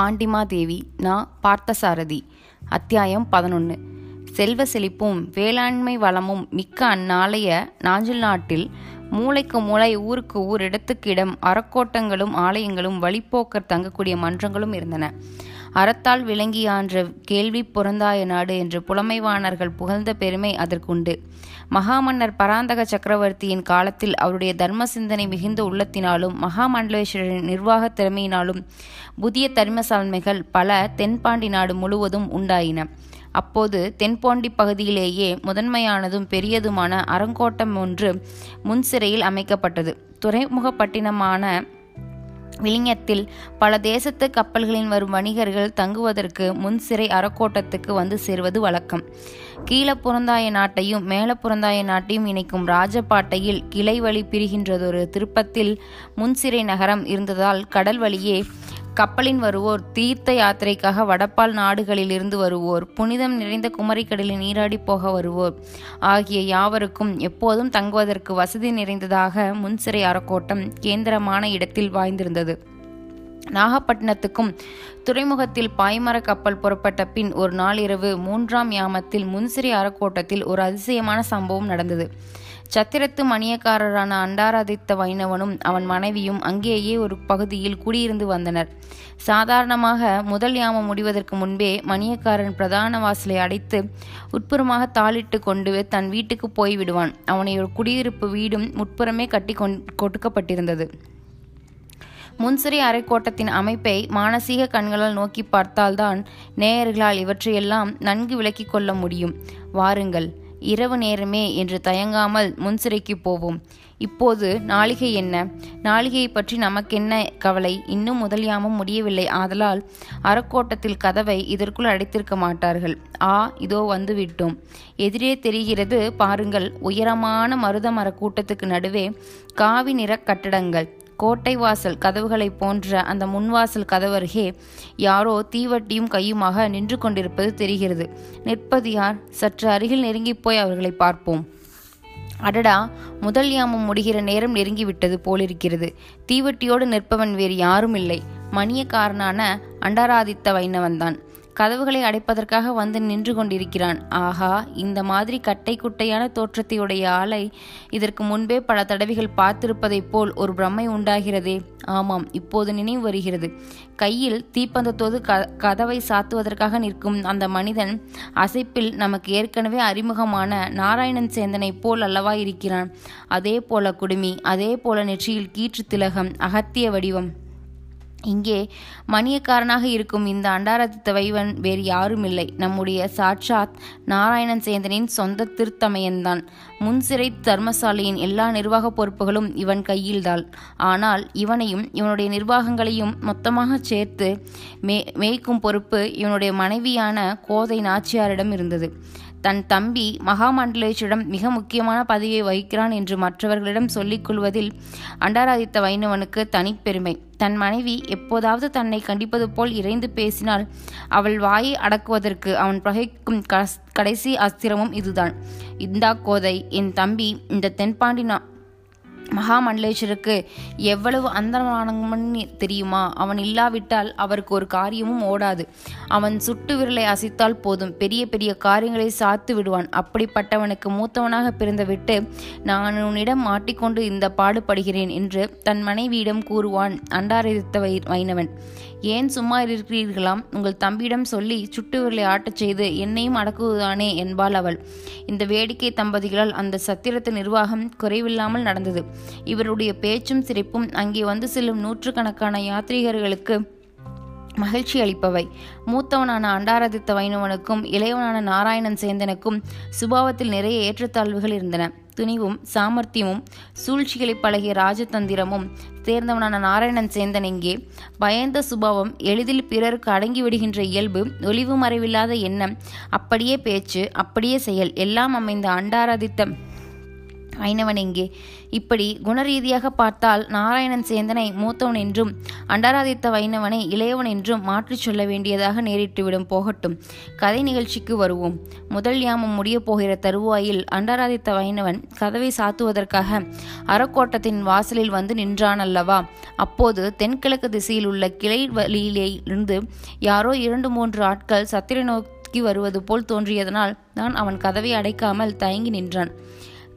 பாண்டிமாதேவி நா பார்த்தசாரதி. அத்தியாயம் பதினொன்று செல்வ செழிப்பும் வேளாண்மை வளமும் மிக்க அந்நாளைய நாஞ்சில் நாட்டில் மூளைக்கு மூளை ஊருக்கு ஊர் இடத்துக்கு இடம் அறக்கோட்டங்களும் ஆலயங்களும் வழிப்போக்கர் தங்கக்கூடிய மன்றங்களும் இருந்தன. அறத்தால் விளங்கியான்ற கேள்வி பொருந்தாய நாடு என்று புலமைவாணர்கள் புகழ்ந்த பெருமை அதற்குண்டு. மகாமன்னர் பராந்தக சக்கரவர்த்தியின் காலத்தில் அவருடைய தர்ம சிந்தனை மிகுந்த உள்ளத்தினாலும் மகாமண்டலேஸ்வரரின் நிர்வாக திறமையினாலும் புதிய தர்மசான்மைகள் பல தென்பாண்டி நாடு முழுவதும் உண்டாயின. அப்போது தென்பாண்டி பகுதியிலேயே முதன்மையானதும் பெரியதுமான அறங்கோட்டம் ஒன்று முன்சிறையில் அமைக்கப்பட்டது. துறைமுகப்பட்டினமான விளிங்கத்தில் பல தேசத்து கப்பல்களின் வரும் வணிகர்கள் தங்குவதற்கு முன்சிறை அறக்கோட்டத்துக்கு வந்து சேர்வது வழக்கம். கீழப்புறந்தாய நாட்டையும் மேலப்புறந்தாய நாட்டையும் இணைக்கும் ராஜபாட்டையில் கிளை வழி பிரிகின்றதொரு திருப்பத்தில் முன்சிறை நகரம் இருந்ததால் கடல் வழியே கப்பலின் வருவோர் தீர்த்த யாத்திரைக்காக வடப்பால் நாடுகளில் இருந்து வருவோர் புனிதம் நிறைந்த குமரிக்கடலில் நீராடி போக வருவோர் ஆகிய யாவருக்கும் எப்போதும் தங்குவதற்கு வசதி நிறைந்ததாக முன்சிறை அறக்கோட்டம் கேந்திரமான இடத்தில் வாய்ந்திருந்தது. நாகப்பட்டினத்துக்கும் துறைமுகத்தில் பாய்மர கப்பல் புறப்பட்ட பின் ஒரு நாளிரவு மூன்றாம் யாமத்தில் முன்சிறை அறக்கோட்டத்தில் ஒரு அதிசயமான சம்பவம் நடந்தது. சத்திரத்து மணியக்காரரான அண்டாராதித்த வைணவனும் அவன் மனைவியும் அங்கேயே ஒரு பகுதியில் குடியிருந்து வந்தனர். சாதாரணமாக முதல் யாமம் முடிவதற்கு முன்பே மணியக்காரன் பிரதான வாசலை அடைத்து உட்புறமாக தாளிட்டு கொண்டு தன் வீட்டுக்கு போய் விடுவான் அவனை ஒரு குடியிருப்பு வீடும் உட்புறமே கட்டி கொடுக்கப்பட்டிருந்தது. முன்சிறை அரைக்கோட்டத்தின் அமைப்பை மானசீக கண்களால் நோக்கி பார்த்தால்தான் நேயர்களால் இவற்றையெல்லாம் நன்கு விளக்கிக் கொள்ள முடியும். வாருங்கள். இரவு நேரமே என்று தயங்காமல் முன்சிறைக்கு போவோம். இப்போது நாளிகை என்ன? நாளிகையை பற்றி நமக்கென்ன கவலை? இன்னும் முதலியாமல் முடியவில்லை. ஆதலால் அறக்கோட்டத்தில் கதவை இதற்குள் அடைத்திருக்க மாட்டார்கள். ஆ இதோ வந்துவிட்டோம். எதிரே தெரிகிறது பாருங்கள் உயரமான மருத கூட்டத்துக்கு நடுவே காவி நிற கட்டடங்கள். கோட்டை வாசல் கதவுகளைப் போன்ற அந்த முன்வாசல் கதவருகே யாரோ தீவட்டியும் கையுமாக நின்று கொண்டிருப்பது தெரிகிறது. நிற்பது யார்? சற்று அருகில் நெருங்கி போய் அவர்களை பார்ப்போம். அடடா முதல் யாமம் முடிகிற நேரம் நெருங்கிவிட்டது போலிருக்கிறது. தீவட்டியோடு நிற்பவன் வேறு யாரும் இல்லை. மணியக்காரனான அண்டராதித்த வைணவன்தான். கதவுகளை அடைப்பதற்காக வந்து நின்று கொண்டிருக்கிறான். ஆஹா இந்த மாதிரி கட்டை குட்டையான தோற்றத்தையுடைய ஆளை இதற்கு முன்பே பல தடவைகள் பார்த்திருப்பதைப் போல் ஒரு பிரம்மை உண்டாகிறதே. ஆமாம் இப்போது நினைவு வருகிறது. கையில் தீப்பந்தத்தோடு க கதவை சாத்துவதற்காக நிற்கும் அந்த மனிதன் அசைப்பில் நமக்கு ஏற்கனவே அறிமுகமான நாராயணன் சேந்தனை போல் அல்லவா இருக்கிறான். அதே போல குடுமி அதே போல நெற்றியில் கீற்று திலகம் அகத்திய வடிவம். இங்கே மணியக்காரனாக இருக்கும் இந்த அண்டாரதித்த வைவன் வேறு யாரும் இல்லை நம்முடைய சாட்சாத் நாராயணன் சேந்தனின் சொந்த திருத்தமையன்தான். முன்சிறை தர்மசாலையின் எல்லா நிர்வாக பொறுப்புகளும் இவன் கையில்தான். ஆனால் இவனையும் இவனுடைய நிர்வாகங்களையும் மொத்தமாக சேர்த்து மே மேய்க்கும் பொறுப்பு இவனுடைய மனைவியான கோதை நாச்சியாரிடம் இருந்தது. தன் தம்பி மகாமண்டலேஷிடம் மிக முக்கியமான பதவியை வகிக்கிறான் என்று மற்றவர்களிடம் சொல்லிக் கொள்வதில் அண்டாராதித்த வைணவனுக்கு தனிப்பெருமை. தன் மனைவி எப்போதாவது தன்னை கண்டிப்பது போல் இறைந்து பேசினால் அவள் வாயை அடக்குவதற்கு அவன் பகைக்கும் கடைசி அஸ்திரமும் இதுதான். இந்தா கோதை என் தம்பி இந்த தென்பாண்டி மகாமண்டலேஸ்வருக்கு எவ்வளவு அந்தமானவன் தெரியுமா? அவன் இல்லாவிட்டால் அவருக்கு ஒரு காரியமும் ஓடாது. அவன் சுட்டு விரலை அசைத்தால் போதும். பெரிய பெரிய காரியங்களை சாத்து விடுவான். அப்படிப்பட்டவனுக்கு மூத்தவனாக பிறந்துவிட்டு நான் உன்னிடம் மாட்டிக்கொண்டு இந்த பாடுபடுகிறேன் என்று தன் மனைவியிடம் கூறுவான் அண்டாரதித்த வை வைணவன். ஏன் சும்மா இருக்கிறீர்களாம்? உங்கள் தம்பியிடம் சொல்லி சுட்டு விரலை ஆட்டச் செய்து என்னையும் அடக்குவதானே என்பாள் அவள். இந்த வேடிக்கை தம்பதிகளால் அந்த சத்திரத்து நிர்வாகம் குறைவில்லாமல் நடந்தது. இவருடைய பேச்சும் சிரிப்பும் அங்கே வந்து செல்லும் நூற்றுக்கணக்கான யாத்ரீகர்களுக்கு மகிழ்ச்சி அளிப்பவை. மூத்தவனான அண்டாரதித்த வைணவனுக்கும் இளையவனான நாராயணன் சேந்தனுக்கும் சுபாவத்தில் நிறைய ஏற்றத்தாழ்வுகள் இருந்தன. துணிவும் சாமர்த்தியமும் சூழ்ச்சிகளை பழகிய ராஜதந்திரமும் தேர்ந்தவனான நாராயணன் சேந்தன் இங்கே. பயந்த சுபாவம் எளிதில் பிறருக்கு அடங்கி விடுகின்ற இயல்பு ஒளிவு மறைவில்லாத எண்ணம் அப்படியே பேச்சு அப்படியே செயல் எல்லாம் அமைந்த அண்டாராதித்த ஐனவன் எங்கே? இப்படி குணரீதியாக பார்த்தால் நாராயணன் சேந்தனை மூத்தவன் என்றும் அண்டராதித்த வைணவனை இளையவன் என்றும் மாற்றிச் சொல்ல வேண்டியதாக நேரிட்டுவிடும் போகட்டும். கதை நிகழ்ச்சிக்கு வருவோம். முதல் யாமம் முடியப் போகிற தருவாயில் அண்டராதித்த வைணவன் கதவை சாத்துவதற்காக அறக்கோட்டத்தின் வாசலில் வந்து நின்றான் அல்லவா அப்போது தென்கிழக்கு திசையில் உள்ள கிளை வழியிலே இருந்து யாரோ இரண்டு மூன்று ஆட்கள் சத்திர நோக்கி வருவது போல் தோன்றியதனால் தான் அவன் கதவை அடைக்காமல் தயங்கி நின்றான்.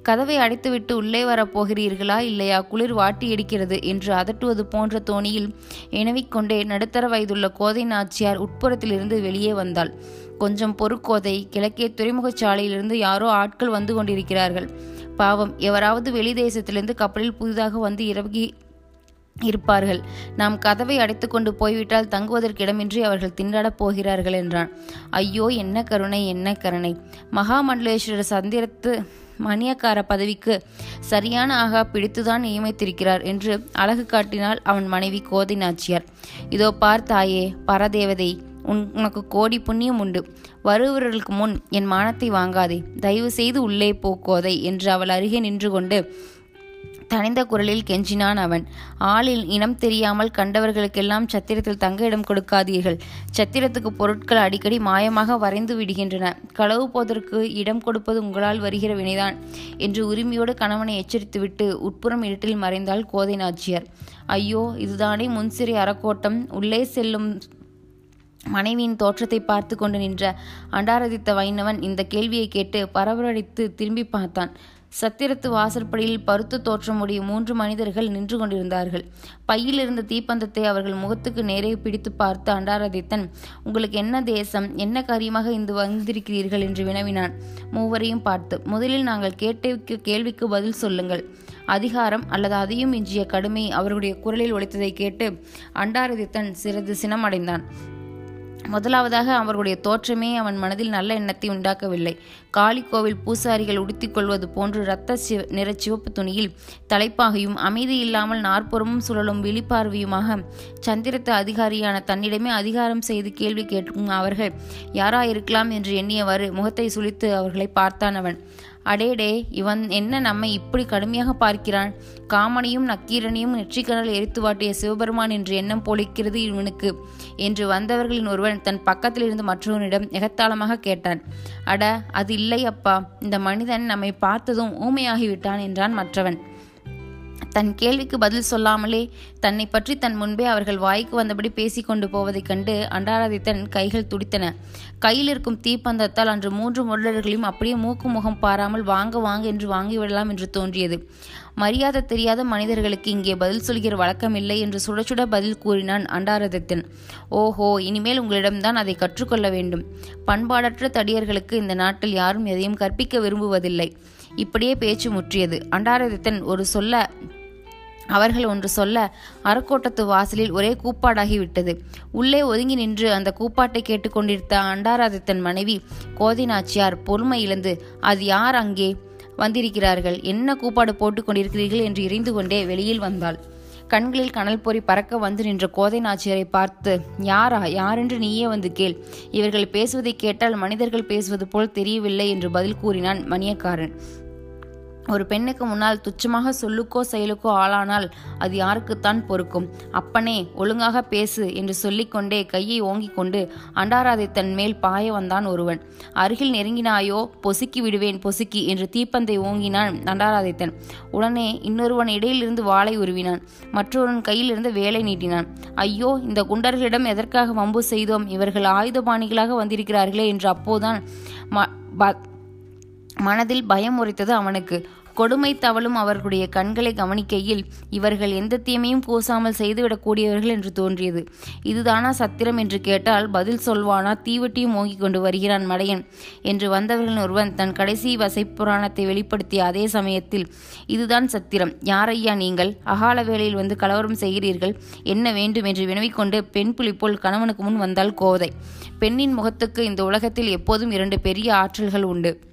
கதவை அடைத்துவிட்டு உள்ளே வரப் போகிறீர்களா இல்லையா? குளிர் வாட்டி எடுக்கிறது என்று அதட்டுவது போன்ற தோணியில் எனவிக்கொண்டே நடுத்தர வயதுள்ள கோதை நாச்சியார் உட்புறத்திலிருந்து வெளியே வந்தாள். கொஞ்சம் பொறுக்கோதை கிழக்கே துறைமுகச் சாலையிலிருந்து யாரோ ஆட்கள் வந்து கொண்டிருக்கிறார்கள். பாவம் எவராவது வெளி தேசத்திலிருந்து கப்பலில் புதிதாக வந்து இறங்கி இருப்பார்கள். நாம் கதவை அடைத்துக்கொண்டு போய்விட்டால் தங்குவதற்கு இடமின்றி அவர்கள் திண்டாடப் போகிறார்கள் என்றான். ஐயோ என்ன கருணை என்ன கருணை. மகாமண்டலேஸ்வரர் சந்திரத்து மணியக்கார பதவிக்கு சரியான ஆகா பிடித்துதான் நியமித்திருக்கிறார் என்று அழகு காட்டினாள் அவன் மனைவி கோதை நாச்சியார். இதோ பார் தாயே பரதேவதை உன் உனக்கு கோடி புண்ணியம் உண்டு. வருவர்களுக்கு முன் என் மானத்தை வாங்காதே. தயவு செய்து உள்ளே போ கோதை என்று அவள் அருகே நின்று கொண்டு தனிந்த குரலில் கெஞ்சினான் அவன். ஆளில் இனம் தெரியாமல் கண்டவர்களுக்கெல்லாம் சத்திரத்தில் தங்க இடம் கொடுக்காதீர்கள். சத்திரத்துக்கு பொருட்கள் அடிக்கடி மாயமாக வரைந்து விடுகின்றன. களவு போதற்கு இடம் கொடுப்பது உங்களால் வருகிற வினைதான் என்று உரிமையோடு கணவனை எச்சரித்துவிட்டு உட்புறம் இருட்டில் மறைந்தாள் கோதை நாச்சியார். ஐயோ இதுதானே முன்சிறை அறக்கோட்டம். உள்ளே செல்லும் மனைவியின் தோற்றத்தை பார்த்து கொண்டு நின்ற அண்டாரதித்த வைணவன் இந்த கேள்வியை கேட்டு பரபரடித்து திரும்பி பார்த்தான். சத்திரத்து வாசற்படியில் பருத்த தோற்றமுடைய மூன்று மனிதர்கள் நின்று கொண்டிருந்தார்கள். பையில் இருந்த தீப்பந்தத்தை அவர்கள் முகத்துக்கு நேரே பிடித்து பார்த்து அண்டாரதித்தன் உங்களுக்கு என்ன தேசம் என்ன காரியமாக இந்து வந்திருக்கிறீர்கள்? என்று வினவினான். மூவரையும் பார்த்து முதலில் நாங்கள் கேட்ட கேள்விக்கு பதில் சொல்லுங்கள். அதிகாரம் அல்லது அதையும் மிஞ்சிய கடுமை அவர்களுடைய குரலில் ஒழித்ததை கேட்டு அண்டாரதித்தன் சிறிது சினமடைந்தான். முதலாவதாக அவர்களுடைய தோற்றமே அவன் மனதில் நல்ல எண்ணத்தை உண்டாக்கவில்லை. காளி கோவில் பூசாரிகள் உடுத்திக்கொள்வது போன்று இரத்த சிவ நிற சிவப்பு துணியில் தலைப்பாகையும் அமைதி இல்லாமல் நாற்புறமும் சுழலும் விழிப்பார்வையுமாக சந்திரத்து அதிகாரியான தன்னிடமே அதிகாரம் செய்து கேள்வி கேட்கும் அவர்கள் யாராயிருக்கலாம் என்று எண்ணியவாறு முகத்தை சுழித்து அவர்களை பார்த்தான் அவன். அடேடே இவன் என்ன நம்மை இப்படி கடுமையாக பார்க்கிறான்? காமனையும் நக்கீரனையும் நெற்றிக்கடல் எரித்து வாட்டிய சிவபெருமான் என்று எண்ணம் போலிக்கிறது இவனுக்கு என்று வந்தவர்களின் ஒருவன் தன் பக்கத்தில் இருந்து மற்றவனிடம் எகத்தாளமாக கேட்டான். அட அது இல்லை அப்பா. இந்த மனிதன் நம்மை பார்த்ததும் ஊமையாகிவிட்டான் என்றான் மற்றவன். தன் கேள்விக்கு பதில் சொல்லாமலே தன்னை பற்றி தன் முன்பே அவர்கள் வாய்க்கு வந்தபடி பேசிக் கொண்டு போவதைக் கண்டு அண்டாராதித்தன் கைகள் துடித்தன. கையில் இருக்கும் தீப்பந்தத்தால் அன்று மூன்று முரடர்களையும் அப்படியே மூக்கு முகம் பாராமல் வாங்க வாங்க என்று வாங்கிவிடலாம் என்று தோன்றியது. மரியாதை தெரியாத மனிதர்களுக்கு இங்கே பதில் சொல்கிற வழக்கம் இல்லை என்று சுட சுட பதில் கூறினான் அண்டாரதத்தன். ஓஹோ இனிமேல் உங்களிடம்தான் அதை கற்றுக்கொள்ள வேண்டும். பண்பாடற்ற தடியர்களுக்கு இந்த நாட்டில் யாரும் எதையும் கற்பிக்க விரும்புவதில்லை. இப்படியே பேச்சு முற்றியது. அண்டாரதத்தன் ஒரு சொல்ல அவர்கள் ஒன்று சொல்ல அறக்கோட்டத்து வாசலில் ஒரே கூப்பாடாகிவிட்டது. உள்ளே ஒதுங்கி நின்று அந்த கூப்பாட்டை கேட்டுக்கொண்டிருந்த அண்டாராதித்தன் மனைவி கோதை நாச்சியார் பொறுமை இழந்து அது யார் அங்கே வந்திருக்கிறார்கள்? என்ன கூப்பாடு போட்டுக் கொண்டிருக்கிறீர்கள்? என்று எரிந்து கொண்டே வெளியில் வந்தாள். கண்களில் கனல் பொறி பறக்க வந்து நின்ற கோதை நாச்சியரை பார்த்து யாரா? யாரென்று நீயே வந்து கேள். இவர்கள் பேசுவதை கேட்டால் மனிதர்கள் பேசுவது போல் தெரியவில்லை என்று பதில் கூறினான் மணியக்காரன். ஒரு பெண்ணுக்கு முன்னால் துச்சமாக சொல்லுக்கோ செயலுக்கோ ஆளானால் அது யாருக்குத்தான் பொறுக்கும். அப்பனே ஒழுங்காக பேசு என்று சொல்லிக்கொண்டே கையை ஓங்கிக் கொண்டு அண்டாராதை தன் மேல் பாய வந்தான் ஒருவன். அருகில் நெருங்கினாயோ பொசுக்கி விடுவேன் பொசுக்கி என்று தீப்பந்தை ஓங்கினான் அண்டாராதித்தன். உடனே இன்னொருவன் இடையிலிருந்து வாளை உருவினான். மற்றொருவன் கையிலிருந்து வேலை நீட்டினான். ஐயோ இந்த குண்டர்களிடம் எதற்காக வம்பு செய்தோம்? இவர்கள் ஆயுதபாணிகளாக வந்திருக்கிறார்களே என்று அப்போதான் மனதில் பயம் உரைத்தது அவனுக்கு. கொடுமை தவளும் அவர்களுடைய கண்களை கவனிக்கையில் இவர்கள் எந்த தீமையும் கூசாமல் செய்துவிடக்கூடியவர்கள் என்று தோன்றியது. இதுதானா சத்திரம்? என்று கேட்டால் பதில் சொல்வானா? தீவட்டியும் ஓங்கிக் கொண்டு வருகிறான் மடையன். என்று வந்தவர்களின் ஒருவன் தன் கடைசி வசைப்புராணத்தை வெளிப்படுத்திய அதே சமயத்தில் இதுதான் சத்திரம். யாரையா நீங்கள்? அகால வேளையில் வந்து கலவரம் செய்கிறீர்கள். என்ன வேண்டும்? என்று வினவிக்கொண்டு பெண் புலி போல் கணவனுக்கு முன் வந்தால் கோதை. பெண்ணின் முகத்துக்கு இந்த உலகத்தில் எப்போதும் இரண்டு பெரிய ஆற்றல்கள் உண்டு.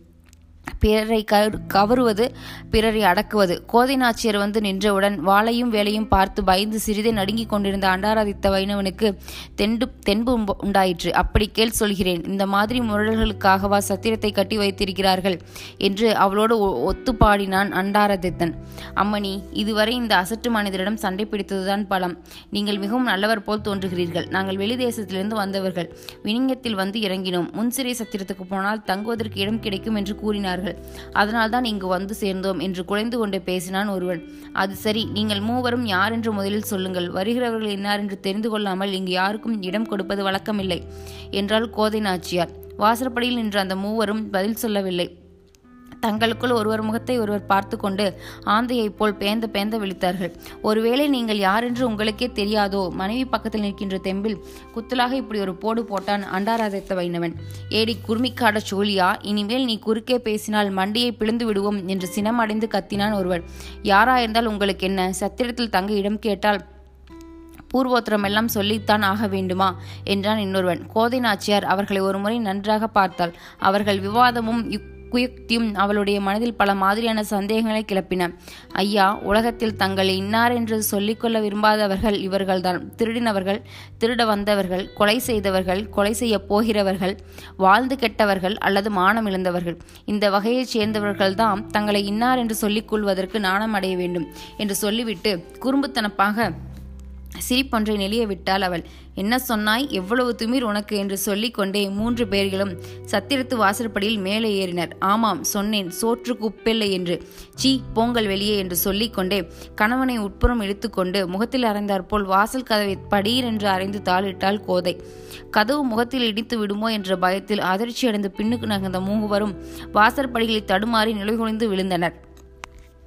பிறரை கவருவது பிறரை அடக்குவது. கோதை நாச்சியர் வந்து நின்றவுடன் வாளையும் வேலையும் பார்த்து பயந்து சிறிதே நடுங்கிக் கொண்டிருந்த அண்டாராதித்த வைணவனுக்கு தெண்டு தென்பு உண்டாயிற்று. அப்படி கேள் சொல்கிறேன். இந்த மாதிரி முரடர்களுக்காகவா சத்திரத்தை கட்டி வைத்திருக்கிறார்கள்? என்று அவளோடு ஒ- ஒத்து பாடினான் அண்டாரதித்தன். அம்மணி இதுவரை இந்த அசட்டு மனிதரிடம் சண்டை பிடித்ததுதான் பலம். நீங்கள் மிகவும் நல்லவர் போல் தோன்றுகிறீர்கள். நாங்கள் வெளி தேசத்திலிருந்து வந்தவர்கள். வினிங்கத்தில் வந்து இறங்கினோம். முன்சிறை சத்திரத்துக்கு போனால் தங்குவதற்கு இடம் கிடைக்கும் என்று கூறினார் கூறினார்கள் அதனால்தான் இங்கு வந்து சேர்ந்தோம் என்று குலைந்து கொண்டு பேசினான் ஒருவன். அது சரி நீங்கள் மூவரும் யார் என்று முதலில் சொல்லுங்கள். வருகிறவர்கள் இன்னார் என்று தெரிந்து கொள்ளாமல் இங்கு யாருக்கும் இடம் கொடுப்பது வழக்கமில்லை என்றால் கோதை நாச்சியார். வாசற்படியில் நின்ற அந்த மூவரும் பதில் சொல்லவில்லை. தங்களுக்குள் ஒருவர் முகத்தை ஒருவர் பார்த்து கொண்டு ஆந்தையைப் போல் பேந்த பேந்த விழித்தார்கள். ஒருவேளை நீங்கள் யாரென்று உங்களுக்கே தெரியாதோ மனைவி பக்கத்தில் நிற்கின்ற தெம்பில் குத்தலாக இப்படி ஒரு போடு போட்டான் அண்டாராதித்த வைணவன். ஏடி குருமிக்காட சோழியா இனிமேல் நீ குறுக்கே பேசினால் மண்டியை பிளந்து விடுவோம் என்று சினமடைந்து கத்தினான் ஒருவன் யாராயிருந்தால் உங்களுக்கு என்ன? சத்திரத்தில் தங்க இடம் கேட்டால் பூர்வோத்திரமெல்லாம் சொல்லித்தான் ஆக வேண்டுமா? என்றான் இன்னொருவன். கோதை நாச்சியார் அவர்களை ஒருமுறை நன்றாக பார்த்தாள். அவர்கள் விவாதமும் யுக்- குயுக்தியும் அவளுடைய மனதில் பல மாதிரியான சந்தேகங்களை கிளப்பின. ஐயா உலகத்தில் தங்களை இன்னார் என்று சொல்லிக்கொள்ள விரும்பாதவர்கள் இவர்கள்தான். திருடினவர்கள் திருட வந்தவர்கள் கொலை செய்தவர்கள் கொலை செய்ய போகிறவர்கள் வாழ்ந்து கெட்டவர்கள் அல்லது மானம் இழந்தவர்கள். இந்த வகையைச் சேர்ந்தவர்கள்தான் தங்களை இன்னார் என்று சொல்லிக் கொள்வதற்கு நாணம் அடைய வேண்டும் என்று சொல்லிவிட்டு குறும்புத்தனப்பாக சிரிப்பொன்றை நெளிய விட்டாள் அவள். என்ன சொன்னாய்? எவ்வளவு திமிர் உனக்கு? என்று சொல்லிக்கொண்டே மூன்று பேர்களும் சத்திரத்து வாசற்படியில் மேலே ஏறினர். ஆமாம் சொன்னேன். சோற்று குப்பில்லை என்று. சீ போங்கள் வெளியே என்று சொல்லிக்கொண்டே கணவனை உட்புறம் இழுத்துக்கொண்டு முகத்தில் அறைந்தாற்போல் வாசல் கதவை படீர் அரைந்து அறைந்து தாளிட்டாள் கோதை. கதவு முகத்தில் இடித்து விடுமோ? என்ற பயத்தில் அதிர்ச்சியடைந்து பின்னுக்கு நகர்ந்த மூவரும் வாசற்படிகளை தடுமாறி நிலைகுலைந்து விழுந்தனர்.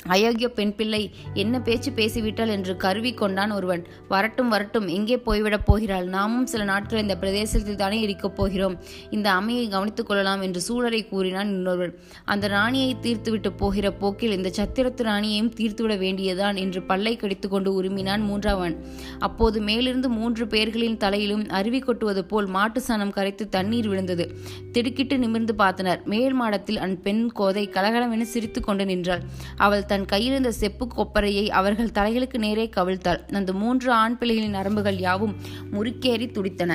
அயோக்கிய பெண் பிள்ளை என்ன பேச்சு பேசிவிட்டாள் என்று கருவி கொண்டான் ஒருவன். வரட்டும் வரட்டும் எங்கே போய்விடப் போகிறாள். நாமும் சில நாட்கள் இந்த பிரதேசத்தில் தானே இருக்கப் போகிறோம். இந்த அம்மையை கவனித்துக் கொள்ளலாம் என்று சூழரை கூறினான் இன்னொருவன். அந்த ராணியை தீர்த்துவிட்டு போகிற போக்கில் இந்த சத்திரத்து ராணியையும் தீர்த்துவிட வேண்டியதான் என்று பல்லை கடித்துக்கொண்டு உருமினான் மூன்றாவன். அப்போது மேலிருந்து மூன்று பேர்களின் தலையிலும் அருவி கொட்டுவது போல் மாட்டு சாணம் கரைத்து தண்ணீர் விழுந்தது. திடுக்கிட்டு நிமிர்ந்து பார்த்தனர். மேல் மாடத்தில் அந் பெண் கோதை கலகலவென சிரித்துக்கொண்டு நின்றாள். அவள் தன் கையிருந்த செப்பு கொப்பரையை அவர்கள் தலைகளுக்கு நேரே கவிழ்த்தாள். அந்த மூன்று ஆண் பிள்ளைகளின் நரம்புகள் யாவும் முறுக்கேறி துடித்தன.